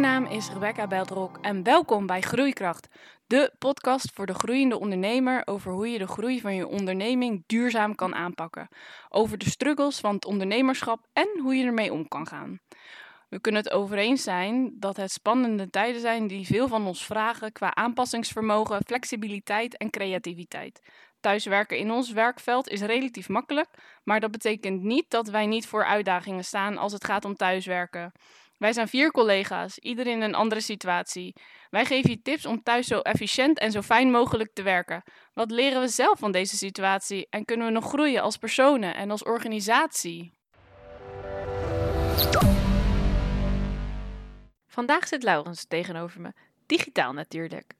Mijn naam is Rebecca Beldrok en welkom bij Groeikracht, de podcast voor de groeiende ondernemer over hoe je de groei van je onderneming duurzaam kan aanpakken, over de struggles van het ondernemerschap en hoe je ermee om kan gaan. We kunnen het over eens zijn dat het spannende tijden zijn die veel van ons vragen qua aanpassingsvermogen, flexibiliteit en creativiteit. Thuiswerken in ons werkveld is relatief makkelijk, maar dat betekent niet dat wij niet voor uitdagingen staan als het gaat om thuiswerken. Wij zijn vier collega's, ieder in een andere situatie. Wij geven je tips om thuis zo efficiënt en zo fijn mogelijk te werken. Wat leren we zelf van deze situatie en kunnen we nog groeien als personen en als organisatie? Vandaag zit Laurens tegenover me, digitaal natuurlijk.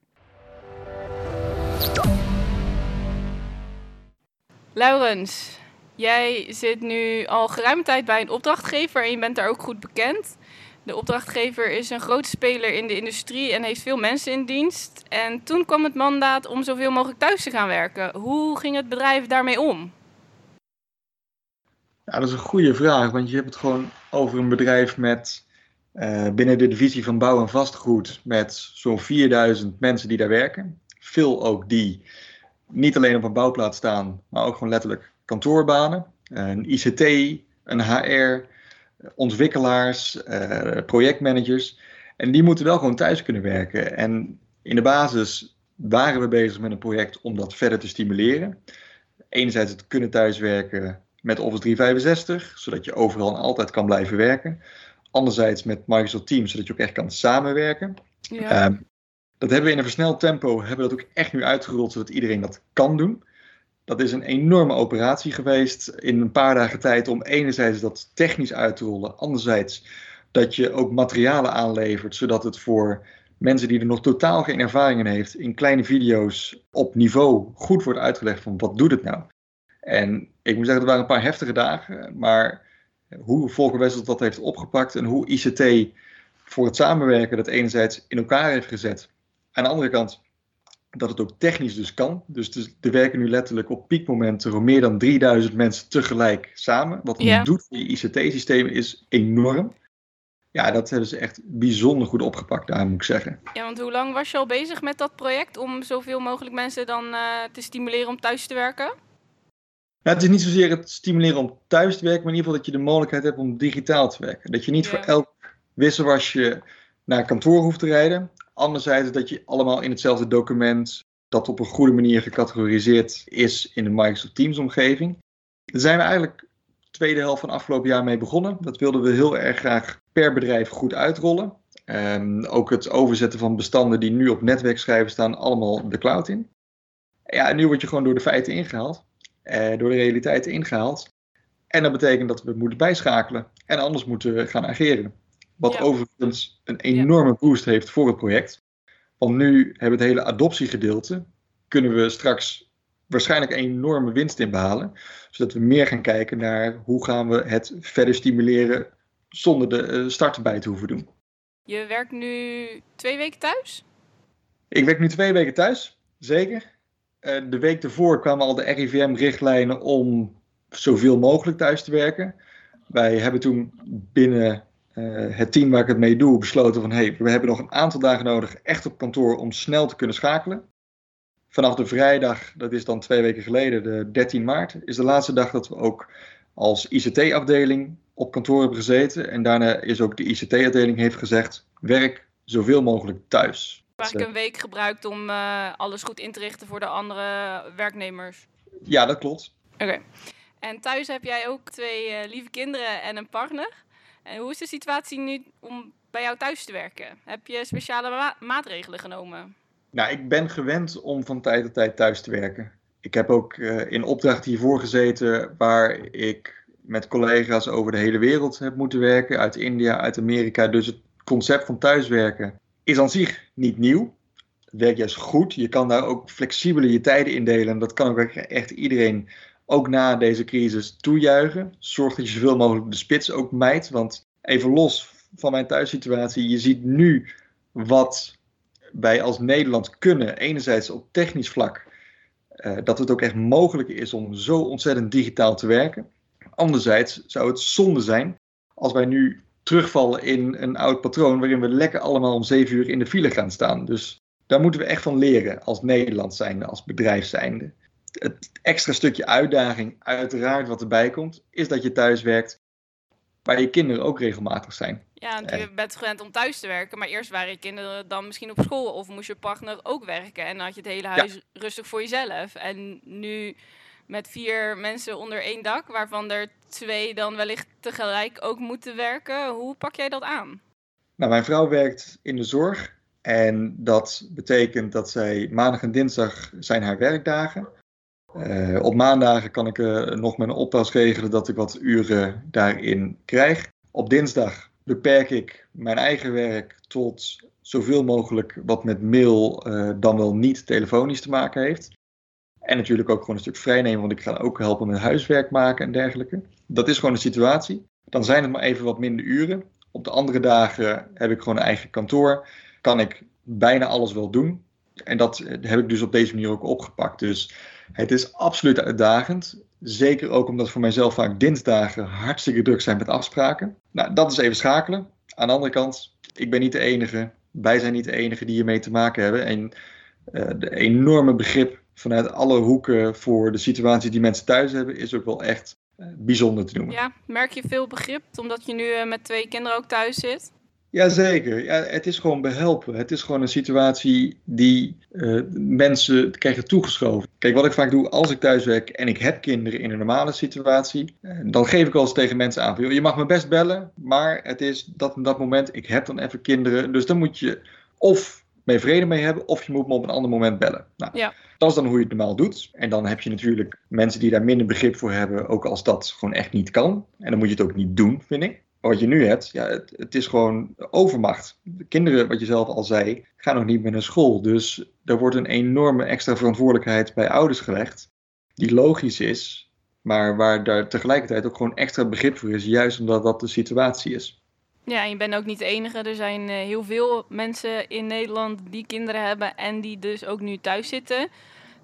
Laurens, jij zit nu al geruime tijd bij een opdrachtgever en je bent daar ook goed bekend. De opdrachtgever is een grote speler in de industrie en heeft veel mensen in dienst. En toen kwam het mandaat om zoveel mogelijk thuis te gaan werken. Hoe ging het bedrijf daarmee om? Dat is een goede vraag, want je hebt het gewoon over een bedrijf met uh, binnen de divisie van bouw en vastgoed met zo'n 4000 mensen die daar werken. Veel ook die niet alleen op een bouwplaats staan, maar ook gewoon letterlijk kantoorbanen. Een ICT, een HR, ontwikkelaars, uh, projectmanagers. En die moeten wel gewoon thuis kunnen werken. En in de basis waren we bezig met een project om dat verder te stimuleren. Enerzijds het kunnen thuiswerken met Office 365, zodat je overal en altijd kan blijven werken. Anderzijds met Microsoft Teams, zodat je ook echt kan samenwerken. Ja. Um, dat hebben we in een versneld tempo, hebben we dat ook echt nu uitgerold, zodat iedereen dat kan doen. Dat is een enorme operatie geweest in een paar dagen tijd om enerzijds dat technisch uit te rollen, anderzijds dat je ook materialen aanlevert, zodat het voor mensen die er nog totaal geen ervaring in heeft, in kleine video's op niveau goed wordt uitgelegd van wat doet het nou. En ik moet zeggen, het waren een paar heftige dagen, maar hoe Volker Wessels dat heeft opgepakt en hoe ICT voor het samenwerken dat enerzijds in elkaar heeft gezet. Aan de andere kant dat het ook technisch dus kan. Dus er werken nu letterlijk op piekmomenten meer dan 3000 mensen tegelijk samen. Wat het doet voor je ICT-systemen is enorm. Ja, dat hebben ze echt bijzonder goed opgepakt daar, moet ik zeggen. Ja, want hoe lang was je al bezig met dat project om zoveel mogelijk mensen dan uh, te stimuleren om thuis te werken? Het is niet zozeer het stimuleren om thuis te werken, maar in ieder geval dat je de mogelijkheid hebt om digitaal te werken. Dat je niet voor elk wisselwasje naar kantoor hoeft te rijden. Anderzijds dat je allemaal in hetzelfde document, dat op een goede manier gecategoriseerd is in de Microsoft Teams omgeving. Daar zijn we eigenlijk de tweede helft van afgelopen jaar mee begonnen. Dat wilden we heel erg graag per bedrijf goed uitrollen. Um, ook het overzetten van bestanden die nu op netwerkschijven staan, allemaal de cloud in. Ja, en nu word je gewoon door de feiten ingehaald, eh, door de realiteit ingehaald. En dat betekent dat we moeten bijschakelen en anders moeten we gaan ageren. Wat overigens een enorme boost heeft voor het project. Want nu hebben we het hele adoptiegedeelte. Kunnen we straks waarschijnlijk een enorme winst in behalen. Zodat we meer gaan kijken naar hoe gaan we het verder stimuleren zonder de eh, start erbij te hoeven doen. Je werkt nu twee weken thuis? Ik werk nu twee weken thuis, zeker. Eh, de week ervoor kwamen al de RIVM-richtlijnen om zoveel mogelijk thuis te werken. Wij hebben toen binnen uh, het team waar ik het mee doe besloten van hey, we hebben nog een aantal dagen nodig echt op kantoor om snel te kunnen schakelen. Vanaf de vrijdag, dat is dan twee weken geleden, de 13 maart, is de laatste dag dat we ook als ICT-afdeling op kantoor hebben gezeten. En daarna is ook de ICT-afdeling heeft gezegd, werk zoveel mogelijk thuis. Eigenlijk een week gebruikt om uh, alles goed in te richten voor de andere werknemers. Ja, dat klopt. Oké. En thuis heb jij ook twee uh, lieve kinderen en een partner. En hoe is de situatie nu om bij jou thuis te werken? Heb je speciale maatregelen genomen? Nou, ik ben gewend om van tijd tot tijd thuis te werken. Ik heb ook uh, in opdracht hiervoor gezeten waar ik met collega's over de hele wereld heb moeten werken, uit India, uit Amerika. Dus het concept van thuiswerken is aan zich niet nieuw. Het werkt juist goed. Je kan daar ook flexibel je tijden indelen. Dat kan ook echt iedereen ook na deze crisis toejuichen. Zorg dat je zoveel mogelijk de spits ook mijt. Want even los van mijn thuissituatie, je ziet nu wat wij als Nederland kunnen. Enerzijds op technisch vlak, uh, dat het ook echt mogelijk is om zo ontzettend digitaal te werken. Anderzijds zou het zonde zijn als wij nu terugvallen in een oud patroon waarin we lekker allemaal om zeven uur in de file gaan staan. Dus daar moeten we echt van leren als Nederland zijnde, als bedrijf zijnde. Het extra stukje uitdaging, uiteraard wat erbij komt, is dat je thuis werkt waar je kinderen ook regelmatig zijn. Ja, want je bent gewend om thuis te werken, maar eerst waren je kinderen dan misschien op school of moest je partner ook werken en dan had je het hele huis rustig voor jezelf. En nu met vier mensen onder één dak, waarvan er twee dan wellicht tegelijk ook moeten werken. Hoe pak jij dat aan? Nou, mijn vrouw werkt in de zorg en dat betekent dat zij maandag en dinsdag zijn haar werkdagen. Uh, op maandagen kan ik uh, nog mijn oppas regelen dat ik wat uren daarin krijg. Op dinsdag beperk ik mijn eigen werk tot zoveel mogelijk wat met mail uh, dan wel niet telefonisch te maken heeft. En natuurlijk ook gewoon een stuk vrijnemen, want ik ga ook helpen met huiswerk maken en dergelijke. Dat is gewoon de situatie. Dan zijn het maar even wat minder uren. Op de andere dagen heb ik gewoon een eigen kantoor. Kan ik bijna alles wel doen. En dat heb ik dus op deze manier ook opgepakt. Dus het is absoluut uitdagend. Zeker ook omdat voor mijzelf vaak dinsdagen hartstikke druk zijn met afspraken. Nou, dat is even schakelen. Aan de andere kant, ik ben niet de enige. Wij zijn niet de enige die hiermee te maken hebben. En uh, de enorme begrip vanuit alle hoeken voor de situatie die mensen thuis hebben, is ook wel echt uh, bijzonder te noemen. Ja, merk je veel begrip omdat je nu uh, met twee kinderen ook thuis zit? Jazeker, ja, het is gewoon behelpen. Het is gewoon een situatie die uh, mensen krijgen toegeschoven. Kijk, wat ik vaak doe als ik thuis werk en ik heb kinderen in een normale situatie, uh, dan geef ik wel eens tegen mensen aan: je mag me best bellen, maar het is dat en dat moment, ik heb dan even kinderen. Dus dan moet je of mee vrede mee hebben, of je moet me op een ander moment bellen. Nou, ja. Dat is dan hoe je het normaal doet. En dan heb je natuurlijk mensen die daar minder begrip voor hebben, ook als dat gewoon echt niet kan. En dan moet je het ook niet doen, vind ik wat je nu hebt, ja, het, het, is gewoon overmacht. De kinderen, wat je zelf al zei, gaan nog niet meer naar school. Dus er wordt een enorme extra verantwoordelijkheid bij ouders gelegd, die logisch is, maar waar daar tegelijkertijd ook gewoon extra begrip voor is, juist omdat dat de situatie is. Ja, en je bent ook niet de enige. Er zijn uh, heel veel mensen in Nederland die kinderen hebben en die dus ook nu thuis zitten.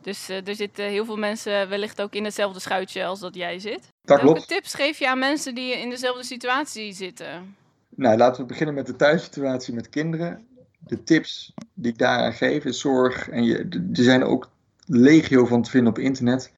Dus uh, er zitten heel veel mensen wellicht ook in hetzelfde schuitje als dat jij zit. Dat Welke klopt. tips geef je aan mensen die in dezelfde situatie zitten? Nou, laten we beginnen met de thuissituatie met kinderen. De tips die ik daaraan geef is zorg, en je, er zijn ook legio van te vinden op internet.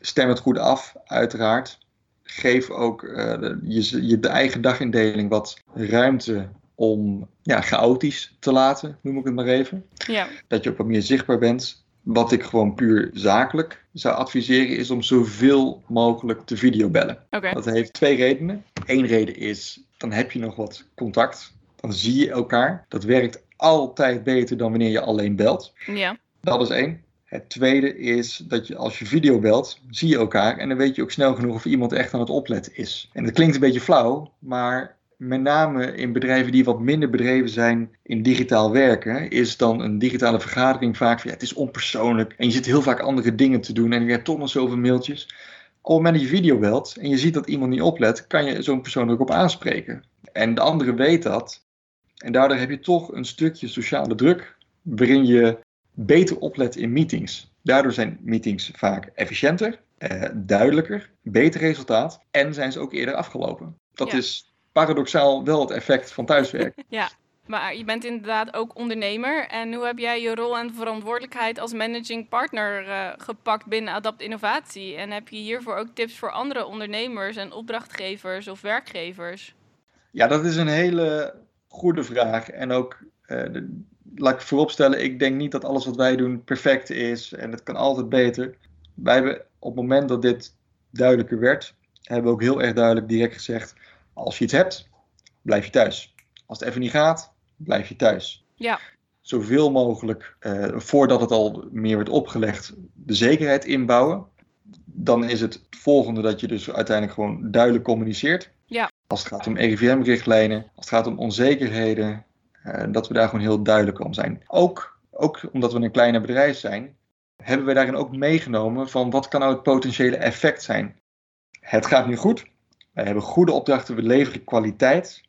Stem het goed af, uiteraard. Geef ook uh, de, je, je de eigen dagindeling wat ruimte om ja, chaotisch te laten, noem ik het maar even. Ja. Dat je ook wat meer zichtbaar bent. Wat ik gewoon puur zakelijk zou adviseren is om zoveel mogelijk te videobellen. Okay. Dat heeft twee redenen. Eén reden is, dan heb je nog wat contact. Dan zie je elkaar. Dat werkt altijd beter dan wanneer je alleen belt. Ja. Dat is één. Het tweede is dat je als je video belt, zie je elkaar en dan weet je ook snel genoeg of iemand echt aan het opletten is. En dat klinkt een beetje flauw, maar met name in bedrijven die wat minder bedreven zijn in digitaal werken, is dan een digitale vergadering vaak van ja, het is onpersoonlijk en je zit heel vaak andere dingen te doen en je hebt toch nog zoveel mailtjes. Op het moment dat je video belt en je ziet dat iemand niet oplet, kan je zo'n persoon er ook op aanspreken. En de andere weet dat. En daardoor heb je toch een stukje sociale druk waarin je beter oplet in meetings. Daardoor zijn meetings vaak efficiënter, eh, duidelijker, beter resultaat en zijn ze ook eerder afgelopen. Dat Ja. is paradoxaal wel het effect van thuiswerken. Ja, maar je bent inderdaad ook ondernemer. En hoe heb jij je rol en verantwoordelijkheid als managing partner eh, gepakt binnen Adapt Innovatie? En heb je hiervoor ook tips voor andere ondernemers en opdrachtgevers of werkgevers? Ja, dat is een hele goede vraag. En ook, eh, de- laat ik vooropstellen, ik denk niet dat alles wat wij doen perfect is en het kan altijd beter. Wij hebben op het moment dat dit duidelijker werd, hebben we ook heel erg duidelijk direct gezegd, als je iets hebt, blijf je thuis. Als het even niet gaat, blijf je thuis. Ja. Zoveel mogelijk, eh, voordat het al meer werd opgelegd, de zekerheid inbouwen. Dan is het volgende dat je dus uiteindelijk gewoon duidelijk communiceert. Ja. Als het gaat om RIVM-richtlijnen, als het gaat om onzekerheden, eh, dat we daar gewoon heel duidelijk om zijn. Ook, ook omdat we een kleiner bedrijf zijn, hebben we daarin ook meegenomen van wat kan nou het potentiële effect zijn. Het gaat nu goed. Wij hebben goede opdrachten, we leveren kwaliteit.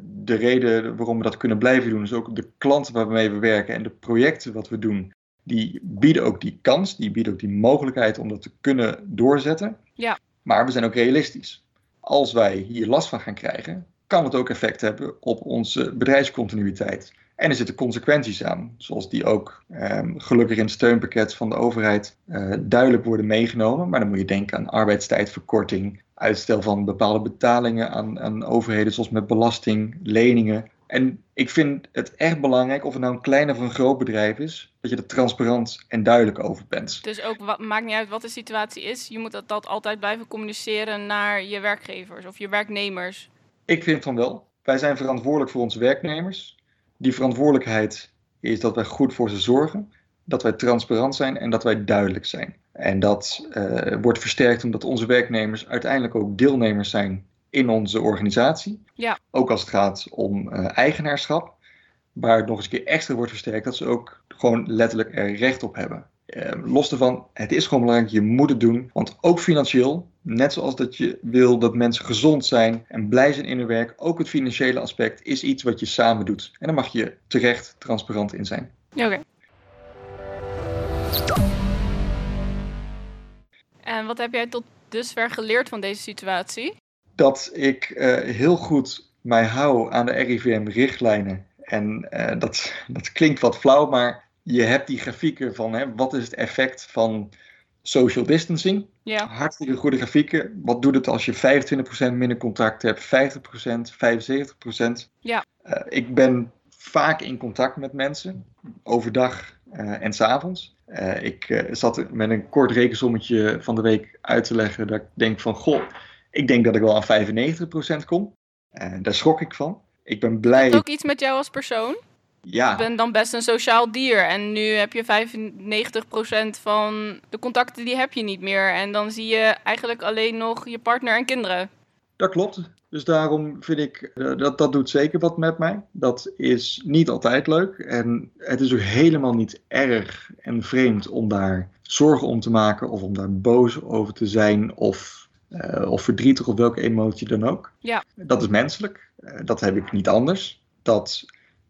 De reden waarom we dat kunnen blijven doen is ook de klanten waarmee we werken en de projecten wat we doen. Die bieden ook die kans, die bieden ook die mogelijkheid om dat te kunnen doorzetten. Ja. Maar we zijn ook realistisch. Als wij hier last van gaan krijgen, kan het ook effect hebben op onze bedrijfscontinuïteit. En er zitten consequenties aan, zoals die ook ehm, gelukkig in het steunpakket van de overheid uh, duidelijk worden meegenomen. Maar dan moet je denken aan arbeidstijdverkorting, uitstel van bepaalde betalingen aan, aan overheden, zoals met belasting, leningen. En ik vind het echt belangrijk, of het nou een klein of een groot bedrijf is, dat je er transparant en duidelijk over bent. Dus ook wat, maakt niet uit wat de situatie is, je moet dat, dat altijd blijven communiceren naar je werkgevers of je werknemers. Ik vind van wel. Wij zijn verantwoordelijk voor onze werknemers. Die verantwoordelijkheid is dat wij goed voor ze zorgen, dat wij transparant zijn en dat wij duidelijk zijn. En dat uh, wordt versterkt omdat onze werknemers uiteindelijk ook deelnemers zijn in onze organisatie. Ja. Ook als het gaat om uh, eigenaarschap. Waar het nog eens een keer extra wordt versterkt dat ze ook gewoon letterlijk er recht op hebben. Uh, los daarvan, het is gewoon belangrijk, je moet het doen. Want ook financieel, net zoals dat je wil dat mensen gezond zijn en blij zijn in hun werk, ook het financiële aspect is iets wat je samen doet. En daar mag je terecht transparant in zijn. Oké. En wat heb jij tot dusver geleerd van deze situatie? Dat ik uh, heel goed mij hou aan de RIVM-richtlijnen. En uh, dat, dat klinkt wat flauw, maar je hebt die grafieken van hè, wat is het effect van social distancing. Ja. Hartstikke goede grafieken. Wat doet het als je 25% minder contact hebt, 50%, 75%? Ja. Uh, ik ben vaak in contact met mensen, overdag uh, en s'avonds. Uh, ik uh, zat met een kort rekensommetje van de week uit te leggen dat ik denk van, goh, ik denk dat ik wel aan 95% kom. daar schrok ik van. Ik ben blij... Dat ook iets met jou als persoon? Ja. Je bent dan best een sociaal dier en nu heb je 95% van de contacten die heb je niet meer. En dan zie je eigenlijk alleen nog je partner en kinderen. Dat klopt. Dus daarom vind ik, uh, dat, dat doet zeker wat met mij. Dat is niet altijd leuk. En het is ook helemaal niet erg en vreemd om daar zorgen om te maken of om daar boos over te zijn of, uh, of verdrietig of welke emotie dan ook. Ja. Dat is menselijk. Uh, dat heb ik niet anders. Dat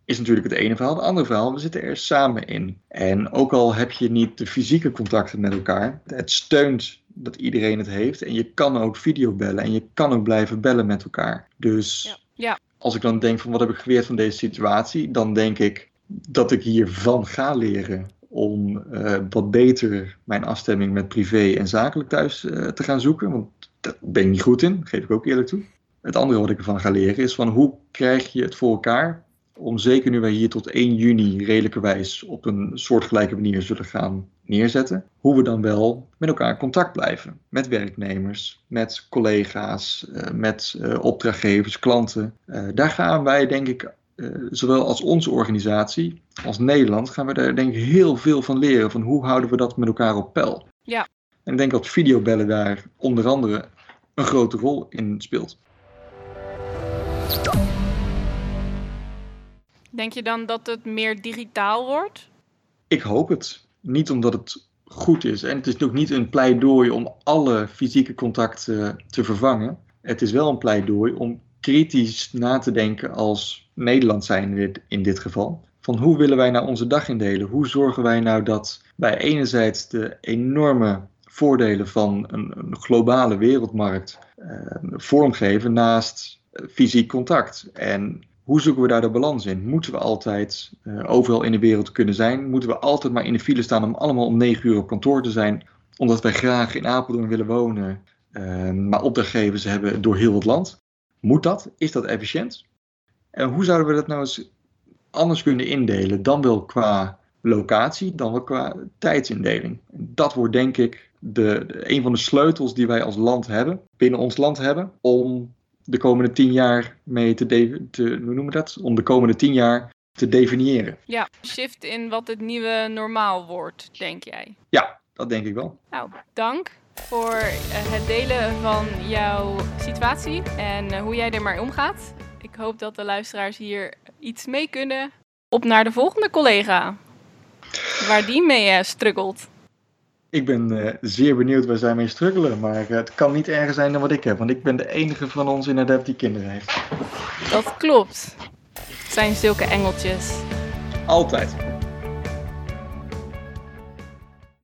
is natuurlijk het ene verhaal. Het andere verhaal, we zitten er samen in. En ook al heb je niet de fysieke contacten met elkaar, het steunt dat iedereen het heeft. En je kan ook videobellen en je kan ook blijven bellen met elkaar. Dus ja. Ja. als ik dan denk van wat heb ik geleerd van deze situatie, dan denk ik dat ik hiervan ga leren om uh, wat beter mijn afstemming met privé en zakelijk thuis uh, te gaan zoeken. Want daar ben ik niet goed in, geef ik ook eerlijk toe. Het andere wat ik ervan ga leren is van hoe krijg je het voor elkaar om zeker nu wij hier tot 1 juni redelijkerwijs op een soortgelijke manier zullen gaan neerzetten, hoe we dan wel met elkaar in contact blijven. Met werknemers, met collega's, uh, met uh, opdrachtgevers, klanten. Uh, daar gaan wij denk ik, zowel als onze organisatie als Nederland, gaan we daar denk ik heel veel van leren. Van hoe houden we dat met elkaar op peil. Ja. En ik denk dat videobellen daar onder andere een grote rol in speelt. Denk je dan dat het meer digitaal wordt? Ik hoop het. Niet omdat het goed is. En het is ook niet een pleidooi om alle fysieke contacten te vervangen. Het is wel een pleidooi om kritisch na te denken als Nederland zijn in dit, geval. Van hoe willen wij nou onze dag indelen? Hoe zorgen wij nou dat wij enerzijds de enorme voordelen van een, een globale wereldmarkt eh, vormgeven naast fysiek contact? En hoe zoeken we daar de balans in? Moeten we altijd uh, overal in de wereld kunnen zijn? Moeten we altijd maar in de file staan om allemaal om negen uur op kantoor te zijn? Omdat wij graag in Apeldoorn willen wonen, uh, maar opdrachtgevers hebben door heel het land. Moet dat? Is dat efficiënt? En hoe zouden we dat nou eens anders kunnen indelen? Dan wel qua locatie, dan wel qua tijdsindeling. Dat wordt denk ik de, de, een van de sleutels die wij als land hebben, binnen ons land hebben, om de komende tien jaar mee te, te hoe noemen we dat? Om de komende tien jaar te definiëren. Ja, shift in wat het nieuwe normaal wordt, denk jij? Ja, dat denk ik wel. Nou, dank voor het delen van jouw situatie en hoe jij er maar omgaat. Ik hoop dat de luisteraars hier iets mee kunnen. Op naar de volgende collega, waar die mee uh, struggelt. Ik ben uh, zeer benieuwd waar zij mee struggelen, maar uh, het kan niet erger zijn dan wat ik heb, want ik ben de enige van ons in Adept die kinderen heeft. Dat klopt. Het zijn zulke engeltjes. Altijd.